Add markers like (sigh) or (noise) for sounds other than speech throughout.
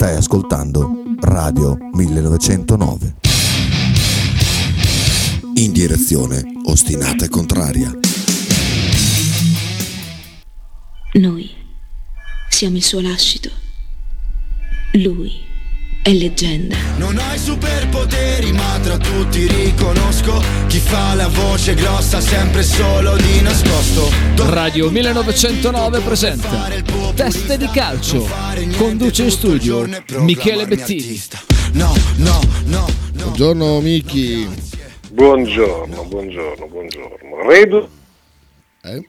Stai ascoltando Radio 1909. In direzione ostinata e contraria. Noi siamo il suo lascito. Lui è leggenda. Non hai superpoteri, ma tra tutti riconosco chi fa la voce grossa sempre solo di nascosto. Radio 1909 presenta Teste di calcio. Conduce in studio Michele Bettini. No, no, no, no. Buongiorno Miki. Buongiorno, buongiorno, buongiorno. Redu Eh?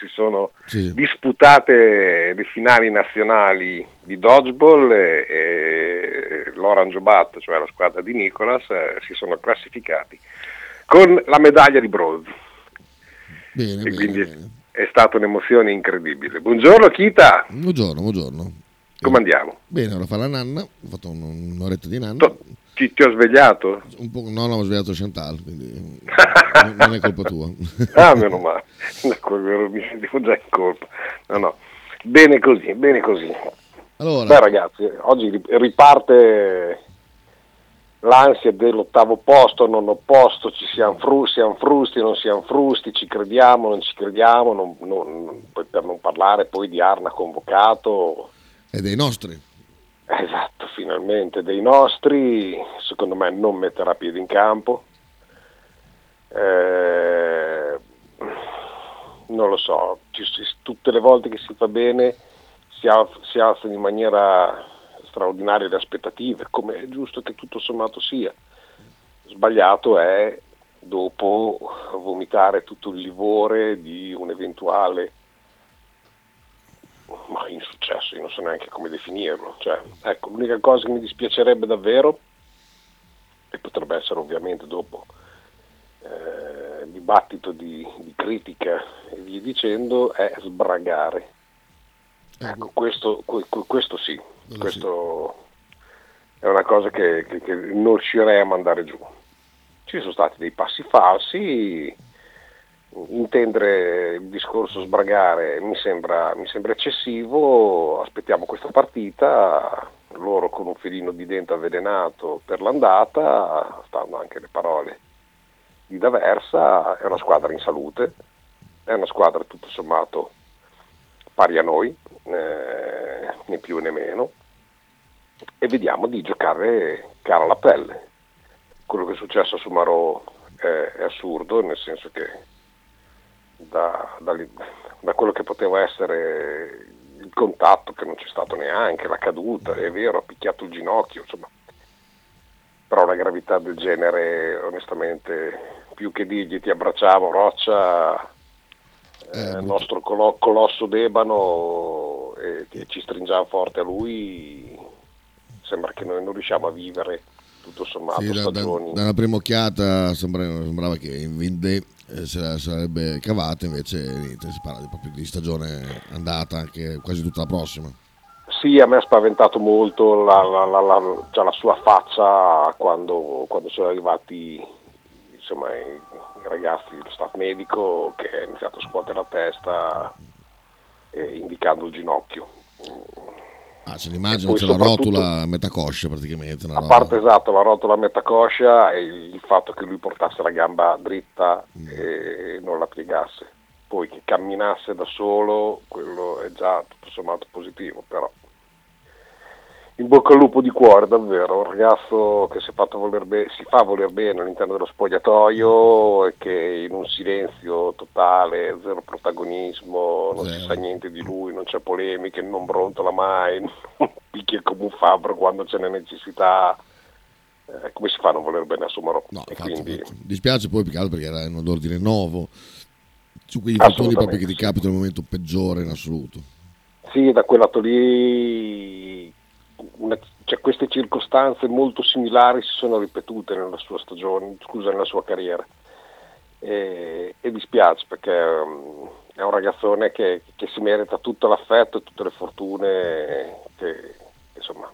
Si sono Sì. disputate le finali nazionali di dodgeball e, e l'Orange Bat, cioè la squadra di Nicolas, eh, si sono classificati con la medaglia di bronzo. Bene, E bene, è stata un'emozione incredibile. Buongiorno Kita, Buongiorno, buongiorno. come andiamo? Bene, ora fa la nanna, ho fatto un- un'oretta di nanna. To- Ti, ti ho svegliato? Un po', no, no, ho svegliato Chantal, quindi (laughs) non- è colpa tua. Ah, meno male, vero, mi sentivo già in colpa. No, no, bene così, bene così. Allora, Beh ragazzi, oggi ri- riparte l'ansia dell'ottavo posto, nono posto, ci siamo, fru- siamo frusti, non siamo frusti, ci crediamo, non ci crediamo, non- non- per non parlare poi di Arna convocato, è dei nostri. Esatto, finalmente dei nostri, secondo me non metterà piede in campo. Eh, non lo so, tutte le volte che si fa bene si, al- si alzano in maniera straordinaria le aspettative, come è giusto che tutto sommato sia. Sbagliato è dopo vomitare tutto il livore di un ma insuccesso, io non so neanche come definirlo. Cioè, ecco, l'unica cosa che mi dispiacerebbe davvero, e potrebbe essere ovviamente dopo eh, dibattito di, di critica e via dicendo, è sbragare. Ecco, questo, que- que- questo sì, questo è una cosa che, che- che non riuscirei a mandare giù. Ci sono stati dei passi falsi, intendere il discorso sbragare mi sembra, mi sembra eccessivo, aspettiamo questa partita, loro con un filino di dente avvelenato per l'andata, stanno anche le parole di D'Aversa, è una squadra in salute, è una squadra tutto sommato pari a noi, eh, né più né meno, e vediamo di giocare cara alla pelle. Quello che è successo a Sumarò è, è assurdo, nel senso che da, da da quello che poteva essere il contatto che non c'è stato neanche, la caduta, è vero, ha picchiato il ginocchio, insomma. Però una gravità del genere, onestamente, più che dirgli ti abbracciamo, roccia, Eh, eh, brutto. nostro colo- colosso d'ebano e, e ci stringiamo forte a lui, sembra che noi non riusciamo a vivere tutto sommato Sì, da, da- da una prima occhiata sembra- sembrava che in Vinde eh, se la sarebbe cavata, invece niente, si parla proprio di stagione andata, anche quasi tutta la prossima. Sì, a me ha spaventato molto la, la- la- già la sua faccia quando, quando sono arrivati insomma, i, i ragazzi dello staff medico che ha iniziato a scuotere la testa eh, indicando il ginocchio. Ah, se l'immagino poi c'è la rotola a metà coscia praticamente. A roba- parte esatto la rotola a metà coscia e il fatto che lui portasse la gamba dritta e non la piegasse. Poi che camminasse da solo, quello è già tutto sommato positivo, però. In bocca al lupo di cuore, davvero, un ragazzo che si, voler be- si fa voler bene all'interno dello spogliatoio e che in un silenzio totale, zero protagonismo, non si Zero. sa niente di lui, non c'è polemiche, non brontola mai, (laughs) non picchia come un fabbro quando c'è la necessità. Eh, come si fa a non voler bene a Sumarò? No, infatti, quindi, infatti. dispiace poi altro perché era un ordine nuovo. Su quegli infortuni proprio che ti capitano nel momento peggiore in assoluto. Sì, da quel lato lì una- cioè, queste circostanze molto similari si sono ripetute nella sua stagione, scusa, nella sua carriera. E, e dispiace perché um, è un ragazzone che, che si merita tutto l'affetto e tutte le fortune che, insomma,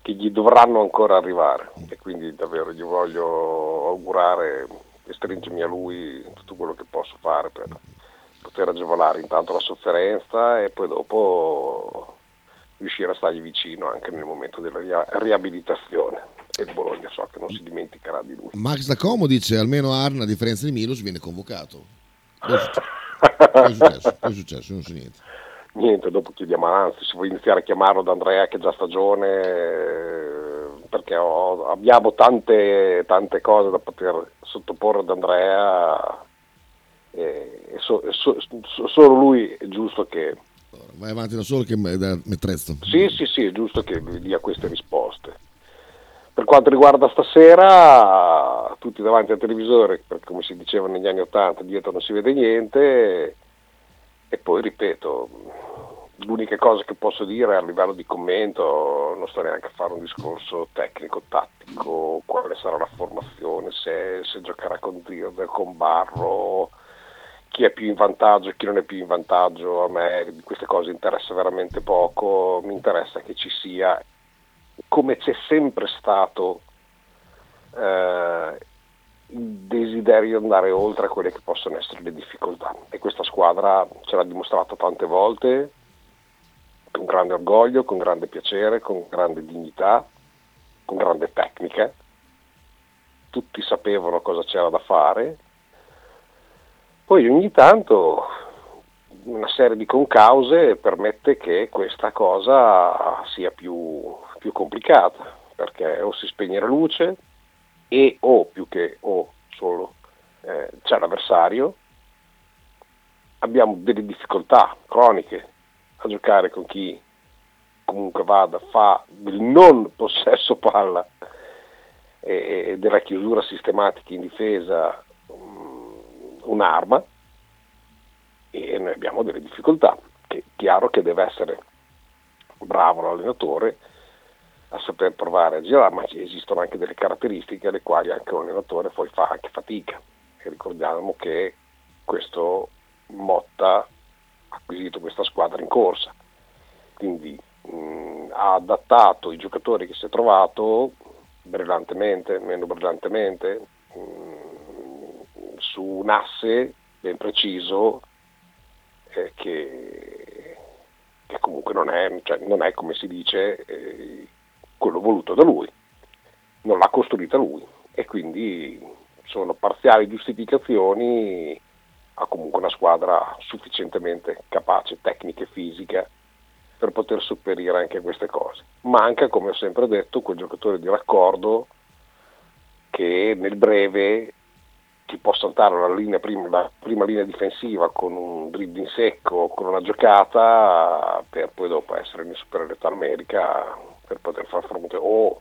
che gli dovranno ancora arrivare. E quindi davvero gli voglio augurare e stringermi a lui tutto quello che posso fare per poter agevolare intanto la sofferenza e poi dopo riuscire a stargli vicino anche nel momento della ria- riabilitazione. E il Bologna so che non si dimenticherà di lui. Max da Como dice almeno Arna a differenza di Milos viene convocato. Cosa è successo? Cosa è successo? Non so niente. Niente, dopo chiediamo Anzi, se vuoi iniziare a chiamarlo da Andrea che è già stagione, perché ho- abbiamo tante, tante cose da poter sottoporre ad Andrea e, e so- so- so- solo lui è giusto che Vai avanti da solo che mi mi trezzo. Sì, sì, sì, è giusto che dia queste risposte. Per quanto riguarda stasera, tutti davanti al televisore, perché come si diceva negli anni Ottanta, dietro non si vede niente, e poi ripeto, l'unica cosa che posso dire a livello di commento, non sto neanche a fare un discorso tecnico-tattico, quale sarà la formazione, se, se giocherà con Dirde, con Barro, chi è più in vantaggio, chi non è più in vantaggio, a me queste cose interessa veramente poco, mi interessa che ci sia, come c'è sempre stato, eh, il desiderio di andare oltre a quelle che possono essere le difficoltà. E questa squadra ce l'ha dimostrato tante volte, con grande orgoglio, con grande piacere, con grande dignità, con grande tecnica. Tutti sapevano cosa c'era da fare poi ogni tanto una serie di concause permette che questa cosa sia più, più complicata, perché o si spegne la luce e o più che o solo eh, c'è l'avversario, abbiamo delle difficoltà croniche a giocare con chi comunque vada, fa del non possesso palla e, e della chiusura sistematica in difesa un'arma e noi abbiamo delle difficoltà. È chiaro che deve essere bravo l'allenatore a saper provare a girare, ma esistono anche delle caratteristiche alle quali anche un allenatore poi fa anche fatica. E ricordiamo che questo Motta ha acquisito questa squadra in corsa, quindi mh, ha adattato i giocatori che si è trovato brillantemente, meno brillantemente, mh, su un asse ben preciso eh, che, che, comunque non è, cioè, non è, come si dice eh, quello voluto da lui, non l'ha costruita lui e quindi sono parziali giustificazioni a comunque una squadra sufficientemente capace, tecnica e fisica per poter sopperire anche a queste cose. Manca, come ho sempre detto, quel giocatore di raccordo che nel breve ti può saltare la, linea prima, la prima linea difensiva con un dribbling secco, con una giocata per poi dopo essere in superiorità numerica per poter far fronte o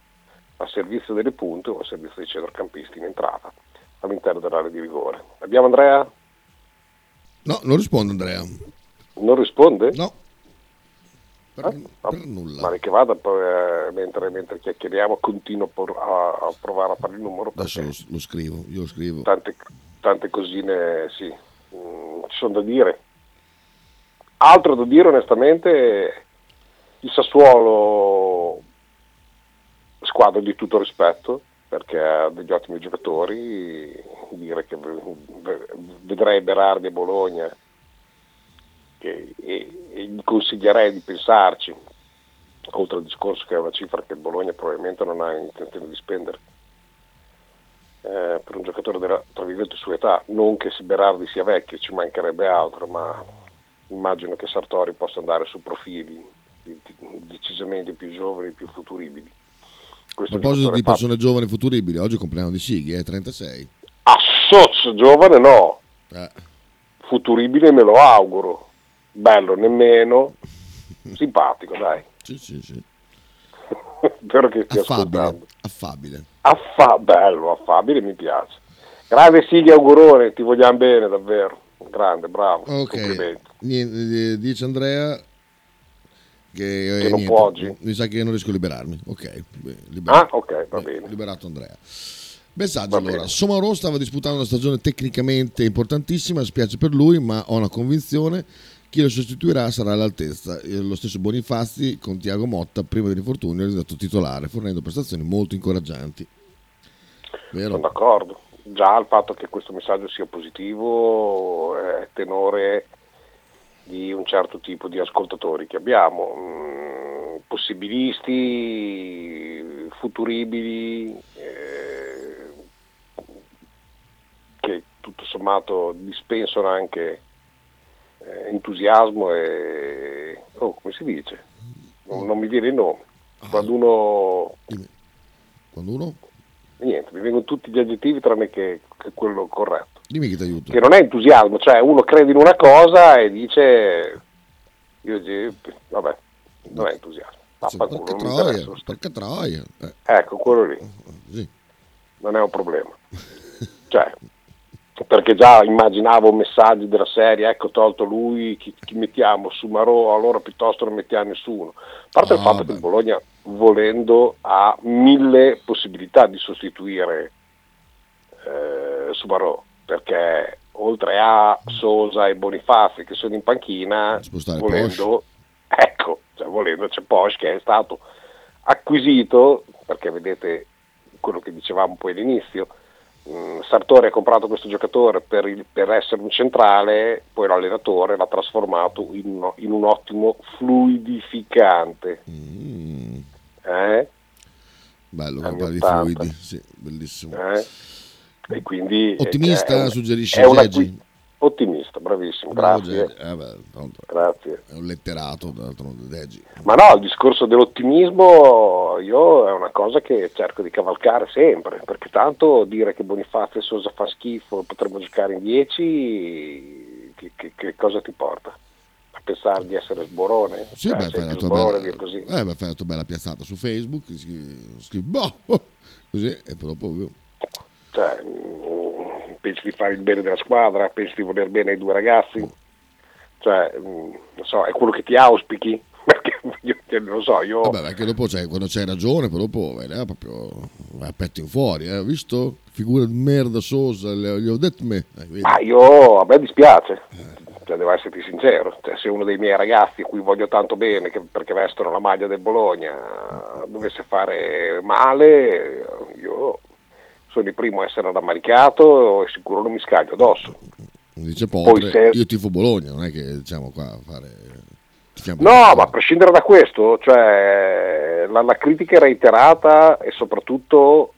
al servizio delle punte o al servizio dei centrocampisti in entrata all'interno dell'area di rigore. Abbiamo Andrea? No, non risponde Andrea. Non risponde? No. Per, Ah, per nulla. Male che vada, poi, eh, mentre, mentre chiacchieriamo continuo a, a- provare a fare il numero Adesso lo, lo scrivo, io lo scrivo. tante, tante cosine sì, mm, ci sono da dire. Altro da dire onestamente, il Sassuolo squadra di tutto rispetto perché ha degli ottimi giocatori, dire che vedrei Berardi e Bologna che- e, e gli consiglierei di pensarci, oltre al discorso che è una cifra che il Bologna probabilmente non ha intenzione di spendere eh, per un giocatore della tra virgolette, sua età, non che se Berardi sia vecchio, ci mancherebbe altro, ma immagino che Sartori possa andare su profili decisamente più giovani, più futuribili. A Questo proposito di persone giovani futuribili, oggi compleanno di Sighi, è 36. Assoz, giovane no, Eh, futuribile me lo auguro, bello nemmeno, (laughs) simpatico dai, sì, sì, sì. (laughs) spero che stia Affabile, ascoltando. affabile. Affa- bello, affabile, mi piace. Grande Sighi, augurone, ti vogliamo bene davvero, grande, bravo, Ok, eh, dice Andrea che, eh, Che non niente, può oggi. Mi sa che non riesco a liberarmi. Ok, liberato. Ah, ok, va bene. Liberato Andrea. Messaggio allora. bene. Somaro stava disputando una stagione tecnicamente importantissima, spiace per lui, ma ho una convinzione. Chi lo sostituirà sarà all'altezza. Eh, Lo stesso Bonifazi con Tiago Motta, prima dell'infortunio, è diventato titolare, fornendo prestazioni molto incoraggianti. Sono Vero? d'accordo. Già il fatto che questo messaggio sia positivo è tenore di un certo tipo di ascoltatori che abbiamo. Mm, possibilisti, futuribili, eh, che tutto sommato dispensano anche eh, entusiasmo e... Oh, come si dice? Non, non mi viene il nome. Quando uno... Quando uno? Niente, mi vengono tutti gli aggettivi tranne che, che quello corretto. Dimmi chi ti aiuta. Che non è entusiasmo, cioè uno crede in una cosa e dice... Io dico, vabbè, non è entusiasmo. Non mi troia, porca troia. Eh, Ecco, quello lì. sì. non è un problema. Perché già immaginavo messaggi della serie, ecco tolto lui, chi, chi mettiamo su Marò, allora piuttosto non mettiamo nessuno. A parte il Ah, fatto beh. che il Bologna, volendo, ha mille possibilità di sostituire eh, Sumarò, perché oltre a Sosa e Bonifazzi che sono in panchina, Spostare volendo, ecco, cioè, volendo c'è Posch che è stato acquisito, perché vedete quello che dicevamo poi all'inizio, Sartori ha comprato questo giocatore per, il- per essere un centrale, poi l'allenatore l'ha trasformato in, uno- in un ottimo fluidificante. Mm, eh? bello, parli di 80. fluidi, sì, bellissimo. Eh? E quindi, eh, Ottimista, un- suggerisce è un Geggi? acqui- Ottimista, bravissimo, grazie. Eh, beh, grazie. è un letterato. Ma no, il discorso dell'ottimismo io è una cosa che cerco di cavalcare sempre, perché tanto dire che Bonifazio e Sosa fa schifo, potremmo giocare in 10, che, che- che cosa ti porta? A pensare di essere sborone? Sì, Cioè, beh, fai sborone bella, così. eh, beh, fai la tua bella piazzata su Facebook, scrivi, scrivi boh, oh, (laughs) così, e poi dopo oh, Cioè, pensi di fare il bene della squadra, pensi di voler bene ai due ragazzi? Cioè, mm, non so, è quello che ti auspichi? (laughs) Perché io io non lo so, io... Vabbè, perché dopo c'è, quando c'hai ragione, poi dopo vai là proprio vai a petto in fuori, eh, visto? Figura di merda Sosa, gli ho detto me. Eh? Ma io, a me dispiace, cioè, devo esserti sincero, cioè, se uno dei miei ragazzi a cui voglio tanto bene, che- perché vestono la maglia del Bologna, dovesse fare male, io sono il primo a essere rammaricato e sicuro non mi scaglio addosso. Dice Potre, se- io tifo Bologna, non è che diciamo qua a fare... No, ma a prescindere da questo, cioè, la, la critica è reiterata e soprattutto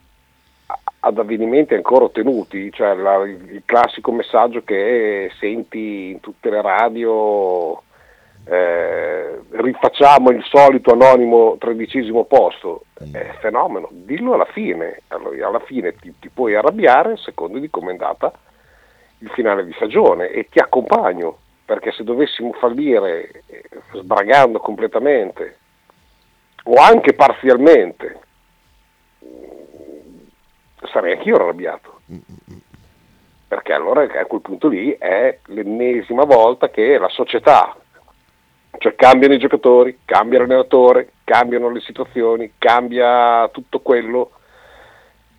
ad avvenimenti ancora ottenuti, cioè la- il classico messaggio che senti in tutte le radio, eh, rifacciamo il solito anonimo tredicesimo posto, è fenomeno, dillo alla fine, allora, alla fine ti, ti puoi arrabbiare secondo di come è andata il finale di stagione e ti accompagno perché se dovessimo fallire eh, sbragando completamente o anche parzialmente mm, sarei anch'io arrabbiato. Perché allora a quel punto lì è l'ennesima volta che la società cioè cambiano i giocatori, cambia l'allenatore, cambiano le situazioni, cambia tutto quello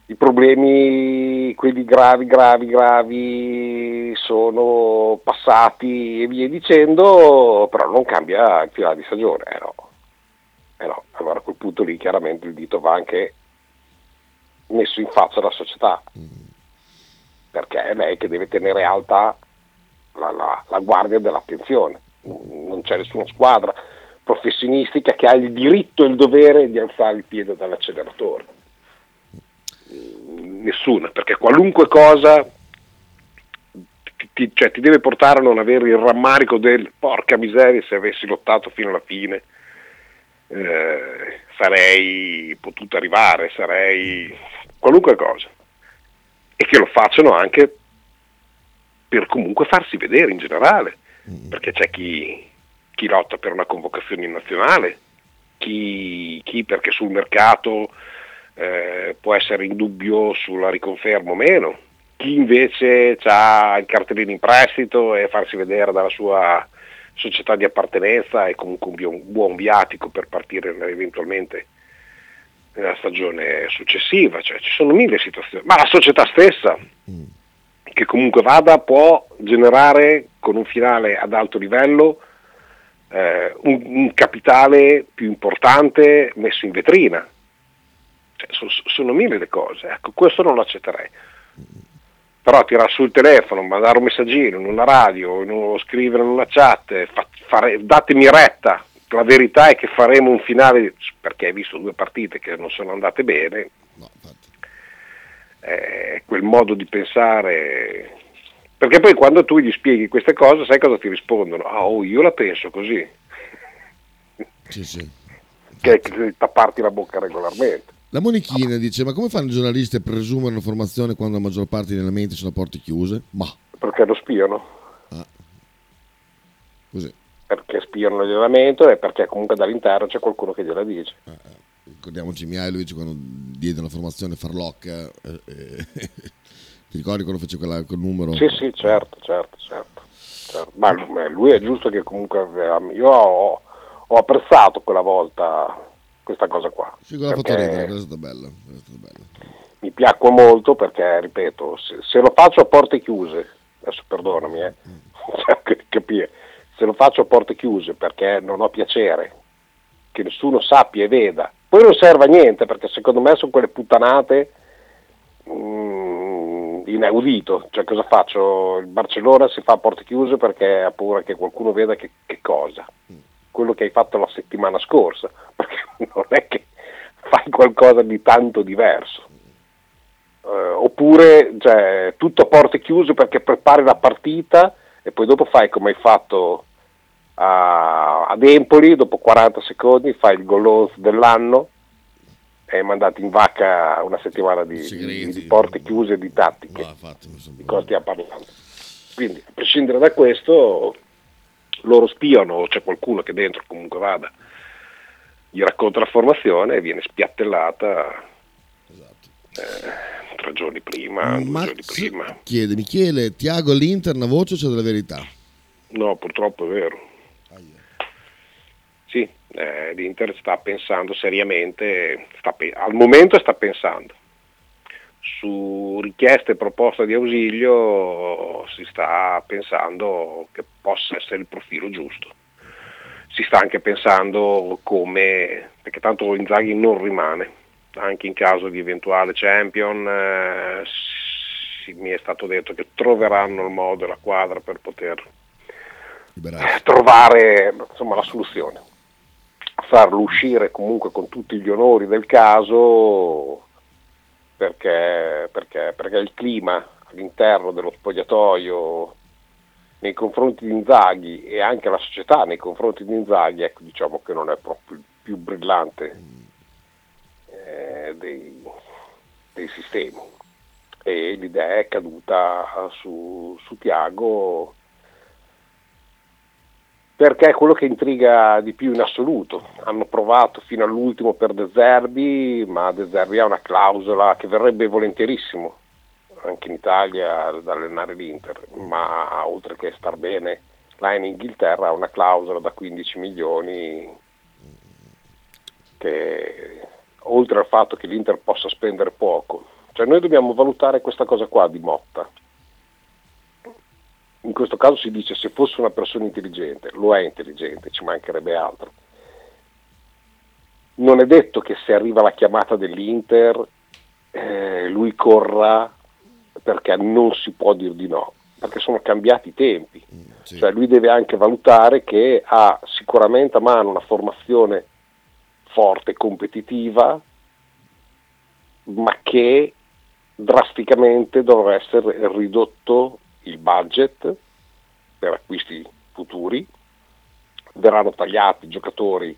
i problemi, quelli gravi, gravi, gravi, sono passati e via dicendo, però non cambia il finale di stagione. Eh no. Eh no. Allora a quel punto lì chiaramente il dito va anche messo in faccia alla società, perché è lei che deve tenere alta la, la- la guardia dell'attenzione. Non c'è nessuna squadra professionistica che ha il diritto e il dovere di alzare il piede dall'acceleratore. Nessuna, perché qualunque cosa ti- cioè, ti deve portare a non avere il rammarico del porca miseria se avessi lottato fino alla fine eh, sarei potuto arrivare, sarei qualunque cosa. E che lo facciano anche per comunque farsi vedere in generale, perché c'è chi, chi lotta per una convocazione nazionale, chi, chi perché sul mercato eh, può essere in dubbio sulla riconferma o meno, chi invece ha il cartellino in prestito e farsi vedere dalla sua società di appartenenza è comunque un buon, buon viatico per partire eventualmente nella stagione successiva, cioè ci sono mille situazioni, ma la società stessa che comunque vada può generare con un finale ad alto livello eh, un, un capitale più importante messo in vetrina. Cioè, so- sono mille le cose, ecco, questo non lo accetterei. Però tirare sul telefono, mandare un messaggino in una radio, in uno- scrivere in una chat, fa- fare- datemi retta, la verità è che faremo un finale, perché hai visto due partite che non sono andate bene, No. Eh, quel modo di pensare, perché poi quando tu gli spieghi queste cose sai cosa ti rispondono? Ah, oh, io la penso così, Sì, sì. che che tapparti la bocca regolarmente. La Monichina dice: Ma come fanno i giornalisti a presumere un'informazione quando la maggior parte degli elementi sono porte chiuse? Ma Perché lo spiano? così. Perché spiano l'allenamento e perché comunque dall'interno c'è qualcuno che gliela dice. Ricordiamoci Mihailovic quando diede la formazione Farlocca. eh, eh, (laughs) ti ricordi quando fece quella, quel numero? Sì, sì, certo, certo, certo. certo. Ma lui- è giusto che comunque io ho, ho apprezzato quella volta questa cosa qua. Sì, quella perché ridere, quella è stata bella. è stata bella. Mi piacque molto perché, ripeto, se, se lo faccio a porte chiuse, adesso perdonami, eh, (laughs) capire, se lo faccio a porte chiuse perché non ho piacere che nessuno sappia e veda, poi non serve a niente perché secondo me sono quelle puttanate mm, inaudito, cioè cosa faccio? Il Barcellona si fa a porte chiuse perché ha paura che qualcuno veda che, che cosa, quello che hai fatto la settimana scorsa, (laughs) perché non è che fai qualcosa di tanto diverso. Eh, oppure cioè, tutto a porte chiuse perché prepari la partita e poi dopo fai come hai fatto a, ad Empoli, dopo 40 secondi fai il gol dell'anno hai mandato in vacca una settimana di, di- di porte chiuse e di tattiche. di cosa stiamo parlando. Quindi, a prescindere da questo, loro spiano o c'è qualcuno che dentro comunque vada, gli racconta la formazione e viene spiattellata eh, tre giorni prima, due giorni Max prima. chiede: Michele, Tiago all'Inter, una voce o c'è della verità? No, purtroppo è vero. Eh, l'Inter sta pensando seriamente, sta pe- al momento sta pensando. Su richieste e proposte di ausilio si sta pensando che possa essere il profilo giusto. Si sta anche pensando come, perché tanto Inzaghi non rimane, anche in caso di eventuale champion, eh, si- mi è stato detto che troveranno il modo e la quadra per poter trovare insomma, la soluzione, farlo uscire comunque con tutti gli onori del caso perché, perché, perché il clima all'interno dello spogliatoio nei confronti di Inzaghi e anche la società nei confronti di Inzaghi ecco, diciamo che non è proprio il più brillante eh, dei, dei sistemi. E l'idea è caduta su, su Tiago perché è quello che intriga di più in assoluto. Hanno provato fino all'ultimo per De Zerbi, ma De Zerbi ha una clausola che verrebbe volentierissimo anche in Italia ad allenare l'Inter, ma oltre che star bene là in Inghilterra ha una clausola da 15 milioni che oltre al fatto che l'Inter possa spendere poco, cioè noi dobbiamo valutare questa cosa qua di Motta in questo caso si dice se fosse una persona intelligente, lo è intelligente, ci mancherebbe altro. Non è detto che se arriva la chiamata dell'Inter eh, lui corra perché non si può dir di no, perché sono cambiati i tempi. Cioè lui deve anche valutare che ha sicuramente a mano una formazione forte, competitiva, ma che drasticamente dovrà essere ridotto il budget per acquisti futuri, verranno tagliati i giocatori,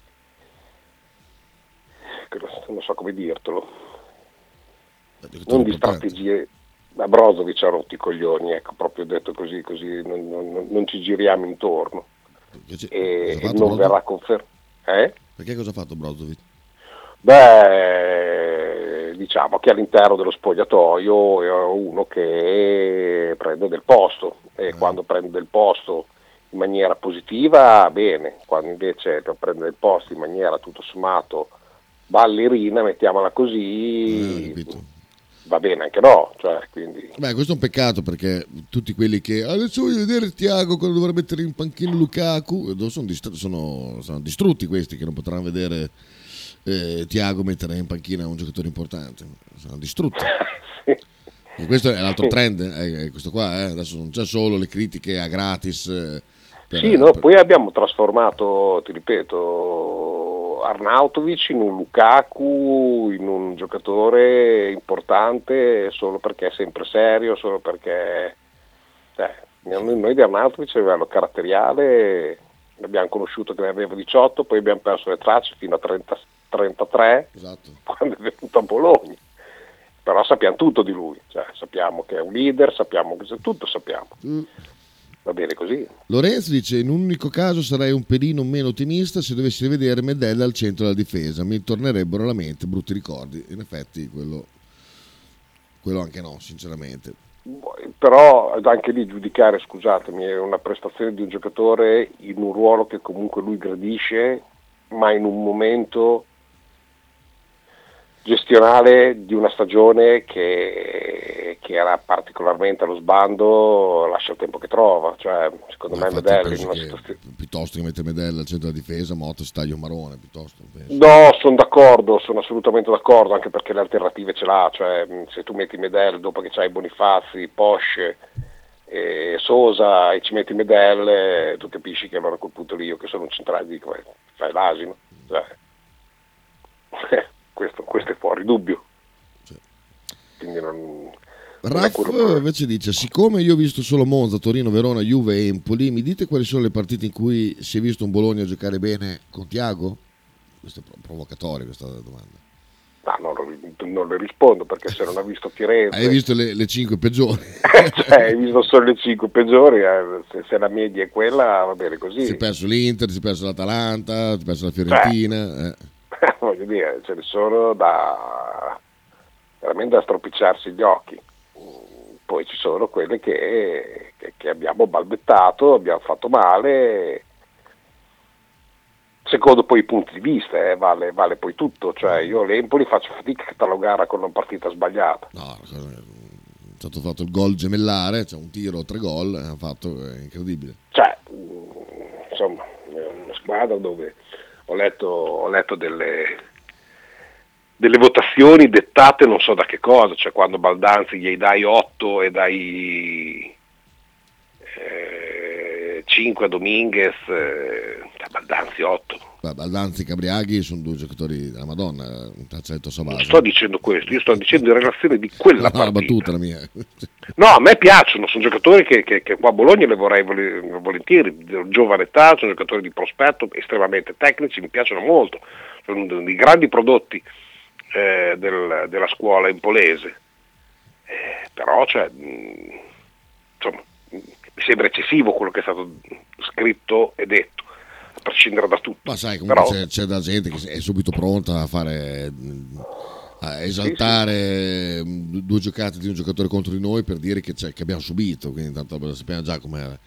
non so come dirtelo, non di strategie, a Brozovic ha rotto i coglioni, ecco, proprio detto così, così non, non- non ci giriamo intorno. E, e non verrà confermato. Eh? Perché cosa ha fatto Brozovic? Beh, diciamo che all'interno dello spogliatoio è uno che prende del posto. E quando prende del posto in maniera positiva, bene, quando invece prende del posto in maniera tutto sommato ballerina, mettiamola così, va bene anche no, cioè, quindi. Beh, questo è un peccato perché tutti quelli che adesso voglio vedere Tiago quando dovrà mettere in panchina Lukaku eh, sono, distru- sono- sono distrutti questi che non potranno vedere eh, Tiago mettere in panchina un giocatore importante. Sono distrutti. (laughs) E questo è l'altro trend, eh, è questo qua. eh. Adesso non c'è solo le critiche a gratis eh, per- Sì, no, per- poi abbiamo trasformato, ti ripeto, Arnautovic in un Lukaku, in un giocatore importante solo perché è sempre serio, solo perché cioè, noi di Arnautovic a livello caratteriale l'abbiamo conosciuto che ne aveva 18, poi abbiamo perso le tracce fino a 30 33 Esatto. quando è venuto a Bologna. Però sappiamo tutto di lui, cioè, sappiamo che è un leader, sappiamo che tutto sappiamo. Mm. Va bene così. Lorenzo dice: In un unico caso sarei un pelino meno ottimista se dovessi rivedere Medella al centro della difesa. Mi tornerebbero alla mente brutti ricordi. In effetti, quello, quello anche no, sinceramente. Però anche lì giudicare, scusatemi, è una prestazione di un giocatore in un ruolo che comunque lui gradisce, ma in un momento gestionale di una stagione che, che era particolarmente allo sbando, lascia il tempo che trova. Cioè, secondo Ma me una che situazione... piuttosto che mettere Medella al centro della difesa, Motta si taglia un marone. Piuttosto. No, sono d'accordo, sono assolutamente d'accordo, anche perché le alternative ce l'ha, cioè se tu metti Medel dopo che c'hai Bonifazzi, Posce, e Sosa e ci metti Medel, eh, tu capisci che allora a quel punto lì io che sono un centrale dico, "Eh, fai l'asino, cioè, (laughs) (laughs) questo, questo è fuori dubbio. Quindi non, Raff che- invece dice: Siccome io ho visto solo Monza, Torino, Verona, Juve e Empoli, mi dite quali sono le partite in cui si è visto un Bologna giocare bene con Tiago? Questo è pro- provocatorio questa domanda. no, non, non le rispondo perché se non ha visto Firenze... Hai visto le, le cinque peggiori? (laughs) cioè, hai visto solo le 5 peggiori, eh, se, se la media è quella va bene così. Si è perso l'Inter, si è perso l'Atalanta, si è perso la Fiorentina. eh. Voglio dire, ce ne sono da veramente da stropicciarsi gli occhi. Poi ci sono quelle che, che- che abbiamo balbettato, abbiamo fatto male. Secondo poi i punti di vista, eh, vale, vale poi tutto. Cioè, io l'Empoli faccio fatica a catalogare con una partita sbagliata. No, è stato fatto il gol gemellare, cioè un tiro, tre gol, ha fatto, è incredibile. Cioè, mm, insomma, è una squadra dove ho letto, ho letto delle, delle votazioni dettate non so da che cosa, cioè quando Baldanzi gli dai 8 e dai eh, 5 a Dominguez, eh, Baldanzi 8. Baldanzi e Cabriaghi sono due giocatori della Madonna, un calcetto Non Sabasa. sto dicendo questo, io sto dicendo in relazione di quella No, battuta la mia. (laughs) No, a me piacciono, sono giocatori che, che- che qua a Bologna le vorrei vol- volentieri, giovane età, sono giocatori di prospetto, estremamente tecnici, mi piacciono molto, sono dei grandi prodotti eh, del- della scuola impolese, Eh, però cioè, mh, insomma, mi sembra eccessivo quello che è stato scritto e detto, a prescindere da tutto. Ma sai, comunque Però- c'è, c'è da gente che è subito pronta a fare a esaltare mh, due giocate di un giocatore contro di noi per dire che, che abbiamo subito, quindi tanto sappiamo già com'è,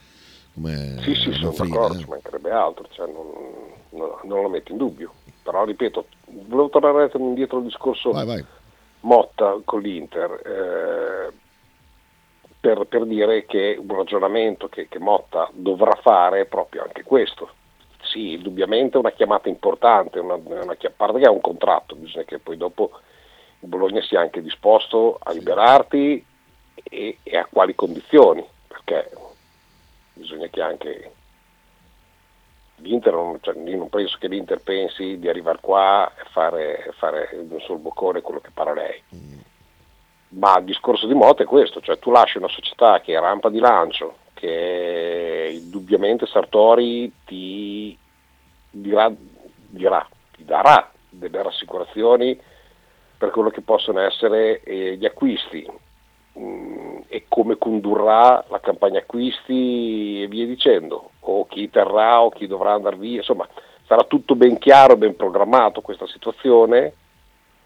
com'è Sì, sì, sono Manfrina, d'accordo, eh. ci mancherebbe altro, cioè, non, non- non lo metto in dubbio. Però ripeto, volevo tornare indietro al discorso Vai, vai. Motta con l'Inter, eh, per, per dire che un ragionamento che, che Motta dovrà fare è proprio anche questo. Sì, indubbiamente è una chiamata importante, una, una, a parte che è un contratto, bisogna che poi dopo il Bologna sia anche disposto a liberarti e, e a quali condizioni, perché bisogna che anche l'Inter, non, cioè, io non penso che l'Inter pensi di arrivare qua e fare, fare sul boccone quello che pare lei. Ma il discorso di Motta è questo, cioè tu lasci una società che è rampa di lancio, che indubbiamente Sartori ti dirà, dirà, ti darà delle rassicurazioni per quello che possono essere eh, gli acquisti mm, e come condurrà la campagna acquisti e via dicendo, o chi terrà o chi dovrà andare via, insomma sarà tutto ben chiaro, ben programmato questa situazione,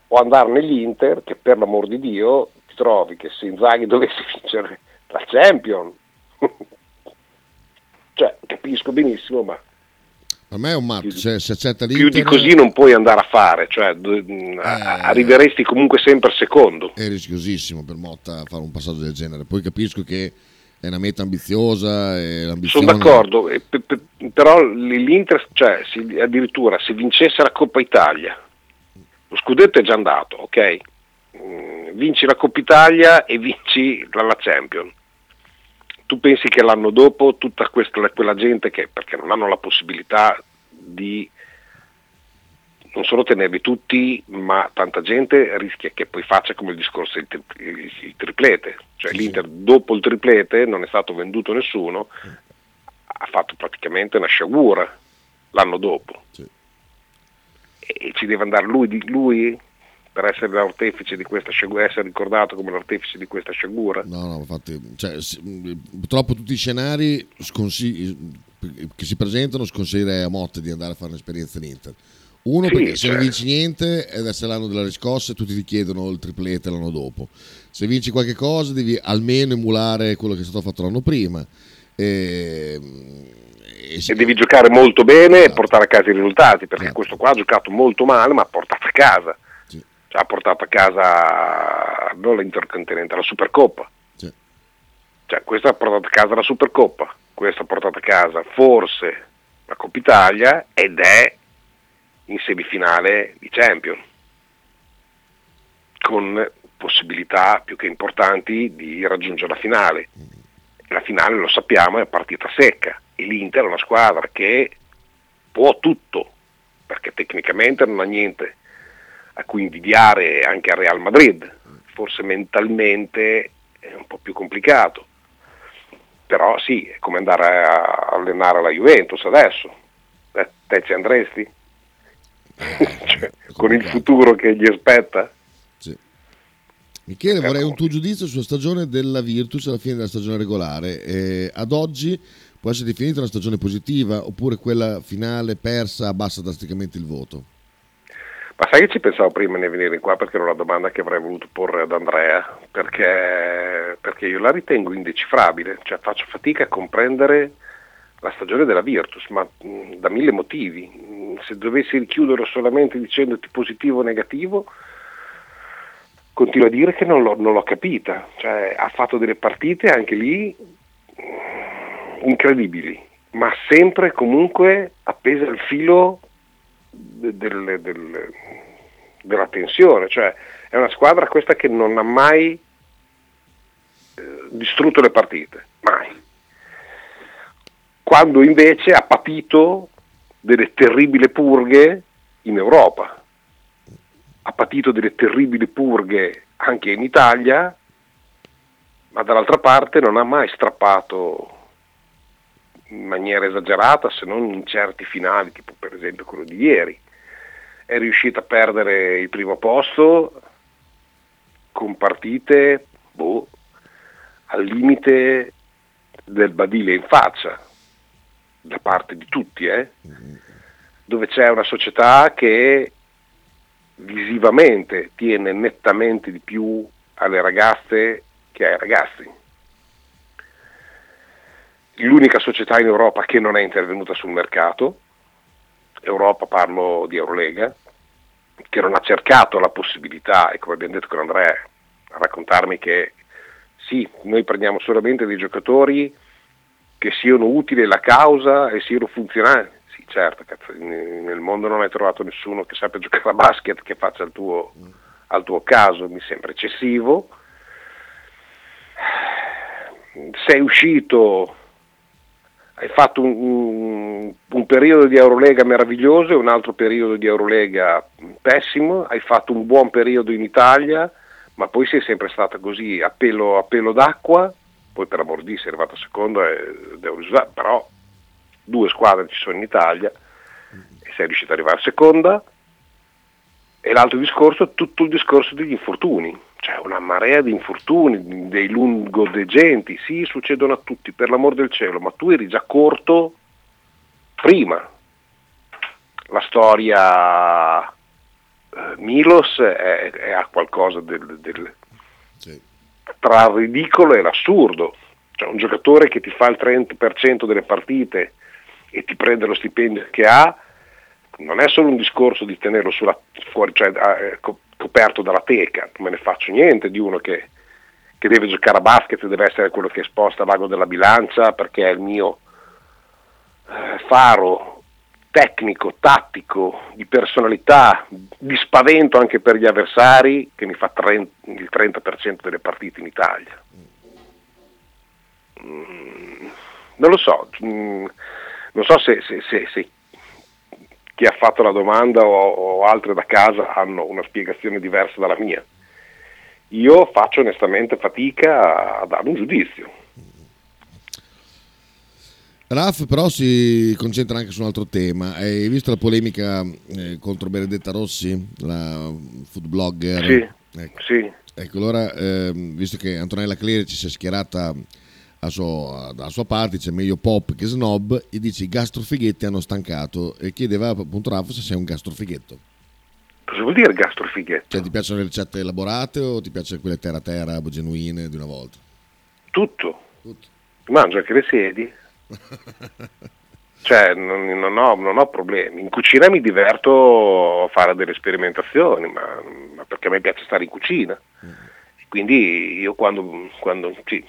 o andare nell'Inter che per l'amor di Dio ti trovi che se Inzaghi (laughs) dovesse vincere la Champion, (laughs) cioè capisco benissimo, ma Per me è un matto, Più di- cioè, se accetta più l'Inter di così non puoi andare a fare, cioè Eh. arriveresti comunque sempre secondo. è rischiosissimo per Motta fare un passaggio del genere. Poi capisco che è una meta ambiziosa. Sono d'accordo, pe- pe- però l'Inter, cioè, addirittura se vincesse la Coppa Italia, lo scudetto è già andato, ok? Mm, Vinci la Coppa Italia e vinci la, la Champion. Tu pensi che l'anno dopo tutta questa, quella gente che, perché non hanno la possibilità di non solo tenerli tutti, ma tanta gente rischia che poi faccia come il discorso del tri- il triplete, cioè Sì, l'Inter dopo il triplete non è stato venduto nessuno, ha fatto praticamente una sciagura l'anno dopo. Sì. E ci deve andare lui, di- lui per essere l'artefice di questa sciagura, essere ricordato come l'artefice di questa sciagura. No, no, infatti, cioè, purtroppo tutti i scenari sconsi- che si presentano sconsiglierei a Motte di andare a fare un'esperienza in Inter. Uno Sì, perché se non cioè. vinci niente ed è l'anno della riscossa e tutti ti chiedono il triplete l'anno dopo. Se vinci qualche cosa devi almeno emulare quello che è stato fatto l'anno prima. E, e si- E devi giocare molto bene e Esatto. portare a casa i risultati, perché Esatto. questo qua ha giocato molto male, ma ha portato a casa. Ha portato a casa non l'Intercontinentale, la Supercoppa. Sì. Cioè, questo ha portato a casa la Supercoppa, questo ha portato a casa forse la Coppa Italia ed è in semifinale di Champions, con possibilità più che importanti di raggiungere la finale. La finale, lo sappiamo, è partita secca e l'Inter è una squadra che può tutto, perché tecnicamente non ha niente a cui invidiare anche al Real Madrid, forse mentalmente è un po' più complicato, però sì, è come andare a allenare la Juventus adesso, Eh, te ci andresti? (laughs) Cioè, con il futuro che gli aspetta? Sì. Michele, Ecco. vorrei un tuo giudizio sulla stagione della Virtus alla fine della stagione regolare. Eh, ad oggi può essere definita una stagione positiva oppure quella finale persa abbassa drasticamente il voto? Ma sai che ci pensavo prima di venire qua perché era una domanda che avrei voluto porre ad Andrea, perché, perché io la ritengo indecifrabile, cioè faccio fatica a comprendere la stagione della Virtus, ma mh, da mille motivi. Mh, Se dovessi richiudere solamente dicendoti positivo o negativo, continuo a dire che non l'ho, non l'ho capita, cioè ha fatto delle partite anche lì mh, incredibili, ma sempre comunque appese al filo del- del- della tensione, cioè è una squadra questa che non ha mai eh, distrutto le partite, mai. Quando invece ha patito delle terribili purghe in Europa, ha patito delle terribili purghe anche in Italia, ma dall'altra parte non ha mai strappato in maniera esagerata, se non in certi finali, tipo per esempio quello di ieri. È riuscita a perdere il primo posto con partite boh, al limite del badile in faccia, da parte di tutti, eh? dove c'è una società che visivamente tiene nettamente di più alle ragazze che ai ragazzi l'unica società in Europa che non è intervenuta sul mercato, Europa parlo di Eurolega, che non ha cercato la possibilità, e come abbiamo detto con Andrea, a raccontarmi che sì, noi prendiamo solamente dei giocatori che siano utili alla causa e siano funzionali. Sì, certo, cazzo, nel mondo non hai trovato nessuno che sappia giocare a basket che faccia il tuo, al tuo caso, mi sembra eccessivo. Sei uscito hai fatto un, un- periodo di Eurolega meraviglioso e un altro periodo di Eurolega pessimo, hai fatto un buon periodo in Italia, ma poi sei sempre stata così a pelo, a pelo d'acqua, poi per amor di sei arrivato secondo e risultare, però due squadre ci sono in Italia e sei riuscito ad arrivare a seconda. E l'altro discorso tutto il discorso degli infortuni, cioè una marea di infortuni, dei lungodegenti, sì, succedono a tutti, per l'amor del cielo, ma tu eri già corto prima. La storia eh, Milos è, è a qualcosa del, del- Sì. tra il ridicolo e l'assurdo. Cioè un giocatore che ti fa il 30% delle partite e ti prende lo stipendio che ha, non è solo un discorso di tenerlo sulla, fuori, cioè, eh, co- coperto dalla teca, non me ne faccio niente di uno che, che deve giocare a basket deve essere quello che sposta l'ago della bilancia perché è il mio eh, faro tecnico, tattico, di personalità, di spavento anche per gli avversari che mi fa 30 il 30% delle partite in Italia. mm, non lo so, mm, non so se, se, se, se chi ha fatto la domanda o, o altre da casa hanno una spiegazione diversa dalla mia. Io faccio onestamente fatica a dare un giudizio. Raf però si concentra anche su un altro tema. Hai visto la polemica eh, contro Benedetta Rossi, la food blogger? Sì, Ecco. sì. Ecco, allora, ehm, visto che Antonella Clerici si è schierata a suo- dalla sua parte, dice meglio pop che snob, e dice i gastrofighetti hanno stancato e chiedeva appunto Raf se sei un gastrofighetto. Cosa vuol dire gastrofighetto? Cioè ti piacciono le ricette elaborate o ti piacciono quelle terra terra, genuine di una volta? Tutto. Tutto. Mangio anche le sedi. (laughs) Cioè, non, non ho, non ho problemi. In cucina mi diverto a fare delle sperimentazioni, ma, ma perché a me piace stare in cucina. Quindi io quando, quando sì,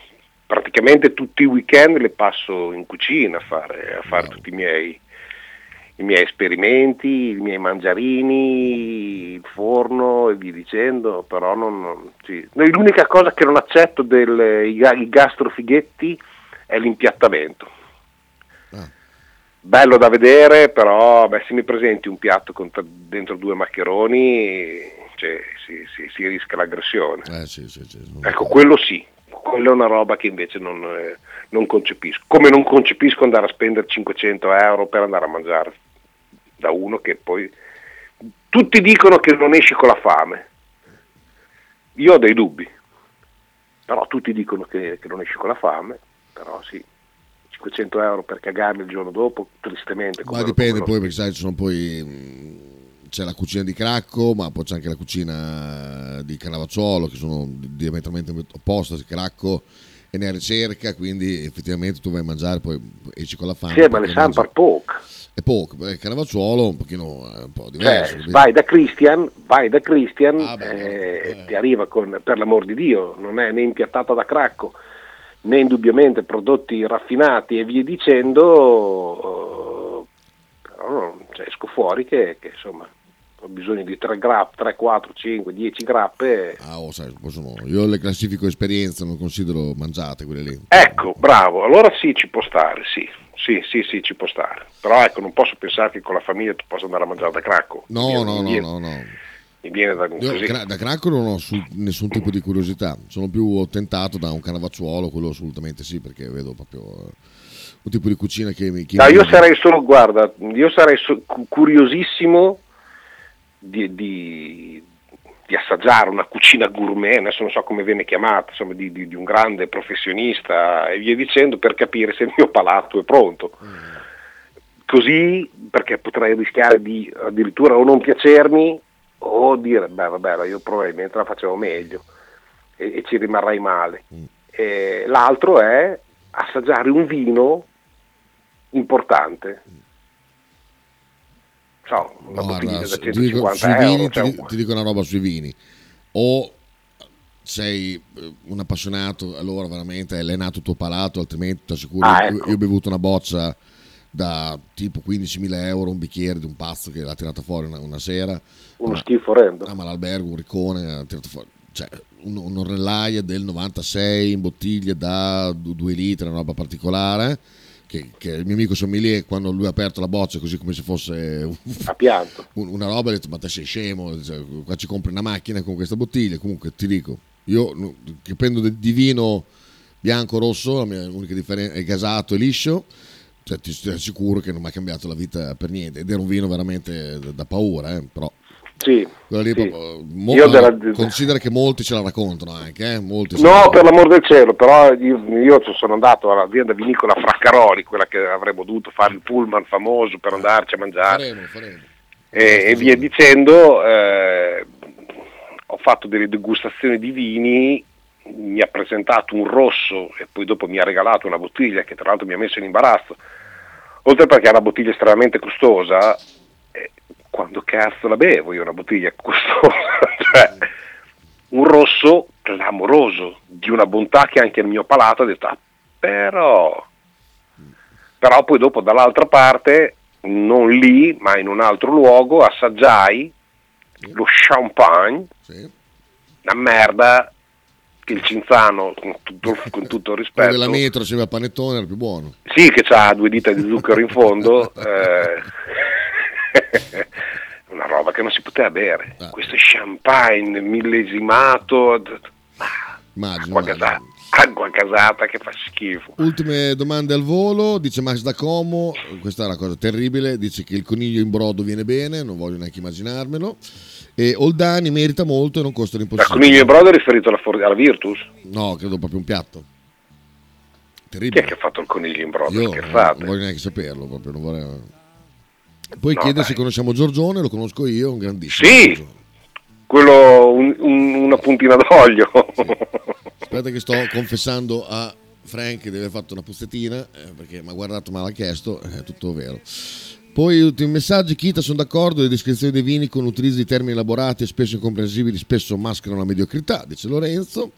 praticamente tutti i weekend le passo in cucina a fare, a fare Wow. tutti i miei, i miei esperimenti, i miei mangiarini, il forno e via dicendo, però non, non- sì. L'unica cosa che non accetto dei gastrofighetti è l'impiattamento. Ah. Bello da vedere, però beh, se mi presenti un piatto con t- dentro due maccheroni, cioè, si, si- si rischia l'aggressione. Eh sì, sì, sì. Ecco, quello sì, quello è una roba che invece non, eh, non concepisco. Come non concepisco andare a spendere 500 euro per andare a mangiare da uno che poi... Tutti dicono che non esci con la fame. Io ho dei dubbi, però tutti dicono che, che non esci con la fame, però sì. 500 euro per cagarmi il giorno dopo, tristemente. Ma dipende poi perché sai, ci sono poi mh, c'è la cucina di Cracco, ma poi c'è anche la cucina di Canavacciolo che sono diametralmente opposte. Cracco è nella ricerca, quindi effettivamente tu vai a mangiare, poi esci con la fame. Sì, ma le Sampa mangi- poke. è poco, eh, Canavacciolo un pochino è un po' Cioè, diverso. capito? vai da Christian, vai da Christian, Ah, beh, eh, eh. ti arriva con, per l'amor di Dio, non è né impiattata da cracco, né indubbiamente prodotti raffinati e via dicendo, eh, però non- cioè, esco fuori che, che, insomma ho bisogno di 3 grappe, 3, 4, 5, 10 grappe. Ah, oh, sai, sono- io le classifico esperienze, non considero mangiate quelle lì. Ecco, bravo, allora sì, ci può stare, sì, sì, sì, sì, ci può stare. Però ecco, non posso pensare che con la famiglia tu possa andare a mangiare da cracco. No, Mi- no, no, viene- no, no. Mi viene da Io così. cra- da Cracco non ho su- nessun tipo di curiosità, sono più tentato da un canavacciuolo, quello assolutamente sì, perché vedo proprio eh, un tipo di cucina che mi... che No, mi- io sarei solo, guarda, io sarei so- cu- curiosissimo di, di- di assaggiare una cucina gourmet, adesso non so come viene chiamata, insomma, di, di- un grande professionista e via dicendo per capire se il mio palato è pronto. Così, perché potrei rischiare di addirittura o non piacermi o dire, beh vabbè, io probabilmente la facevo meglio e, e ci rimarrei male. E l'altro è assaggiare un vino importante. So, una Guarda, da dico, 150 sui euro. vini, cioè, ti, ti dico una roba sui vini. O sei eh, un appassionato, allora veramente è nato il tuo palato, altrimenti ti assicuro, Ah, io, ecco. io ho bevuto una boccia da tipo 15.000 euro, un bicchiere di un pazzo che l'ha tirata fuori una, una sera. uno Ma- schifo orrendo. Ah, ma l'albergo, un riccone, ha tirato fuori. Cioè, un, un ornellaia del 96 in bottiglia da 2 litri, una roba particolare. Che, che il mio amico sommelier, quando lui ha aperto la boccia, così come se fosse un- una roba, ha detto: Ma te sei scemo? Cioè, qua ci compri una macchina con questa bottiglia. Comunque, ti dico, io che prendo di vino bianco rosso, la mia unica differenza è gasato e liscio. Cioè, ti, ti assicuro che non mi ha cambiato la vita per niente. Ed era un vino veramente da, da paura, eh, però. Sì. Sì. mo- Io della- considera che molti ce la raccontano anche, eh? molti No, la- per l'amor del cielo, però io, io sono andato all'azienda vinicola Fraccaroli, quella che avremmo dovuto fare il pullman famoso per andarci a mangiare. faremo, faremo. e, e via dicendo, eh, ho fatto delle degustazioni di vini, mi ha presentato un rosso e poi dopo mi ha regalato una bottiglia che tra l'altro mi ha messo in imbarazzo, oltre perché è una bottiglia estremamente costosa, eh, quando cazzo la bevo io una bottiglia costosa? (laughs) cioè, un rosso clamoroso, di una bontà che anche il mio palato ha detto, "Ah, però... Però poi dopo dall'altra parte, non lì, ma in un altro luogo, assaggiai lo champagne, Sì. una merda che il Cinzano, con tutto, con tutto il Quello rispetto, della metro c'era il panettone, era più buono. sì che ha due dita di zucchero in fondo, (laughs) eh, una roba che non si poteva bere. Ah. Questo champagne millesimato, ma Immagino. acqua, casata, acqua casata che fa schifo. Ultime domande al volo, dice Max da Como, questa è una cosa terribile, dice che il coniglio in brodo viene bene, non voglio neanche immaginarmelo. E Oldani merita molto e non costa l'impossibile. coniglio e brodo è riferito alla, for- alla Virtus? No, credo proprio un piatto. Chi è Terribile. che ha fatto il coniglio in brodo? Io non voglio neanche saperlo, proprio, non vorrei... Poi No, chiede dai. se conosciamo Giorgione, lo conosco io, un grandissimo. Sì. Giorgione. Quello, un- un- una puntina d'olio. Aspetta che sto confessando a Frank di aver fatto una puzzettina, eh, perché mi ha guardato ma l'ha chiesto, è tutto vero. Poi ultimi messaggi, Kita sono d'accordo, le descrizioni dei vini con l'utilizzo di termini elaborati e spesso incomprensibili spesso mascherano la mediocrità, dice Lorenzo.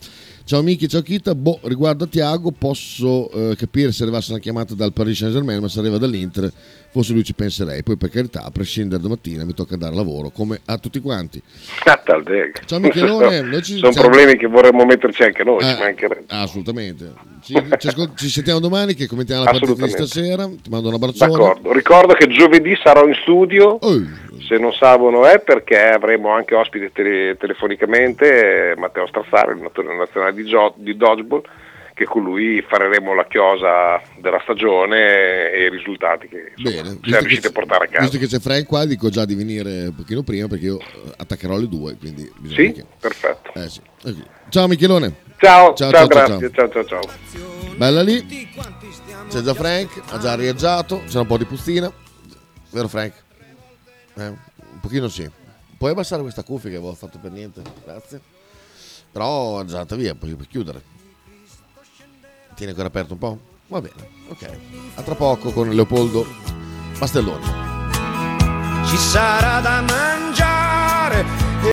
Ciao Miki, ciao Kita, boh, riguardo a Tiago posso eh, capire se arrivasse una chiamata dal Paris Saint Germain, ma se arriva dall'Inter forse lui ci penserei, poi per carità a prescindere domattina mi tocca andare a lavoro come a tutti quanti. Scatta al dega. Ciao, Michelone, (laughs) noi ci- Sono siamo- problemi che vorremmo metterci anche noi, ci Eh, mancherebbe. assolutamente. Ci, ci ascol- ci sentiamo domani che commentiamo la partita di stasera. Ti mando un abbraccione. D'accordo. Ricordo che giovedì sarò in studio, Oh, se non Savono è perché avremo anche ospite tele- telefonicamente eh, Matteo Strazzari, il allenatore nazionale di, gio- di dodgeball, che con lui faremo la chiosa della stagione e i risultati che insomma, siamo riusciti a portare a casa. visto che c'è Frank qua, dico già di venire un pochino prima perché io attaccherò alle due. Quindi Sì, che- perfetto. eh, sì. Ok. Ciao Michelone, Ciao, Ciao, ciao, ciao, ciao, grazie, ciao ciao ciao. bella lì. C'è già Frank, ha già arieggiato, c'è un po' di puzzina. Vero Frank? Eh, un pochino sì. Puoi abbassare questa cuffia che avevo fatto per niente, grazie. Però andata via, per chiudere. Tieni ancora aperto un po'? Va bene, ok. A tra poco con Leopoldo Bastellone Ci sarà da mangiare.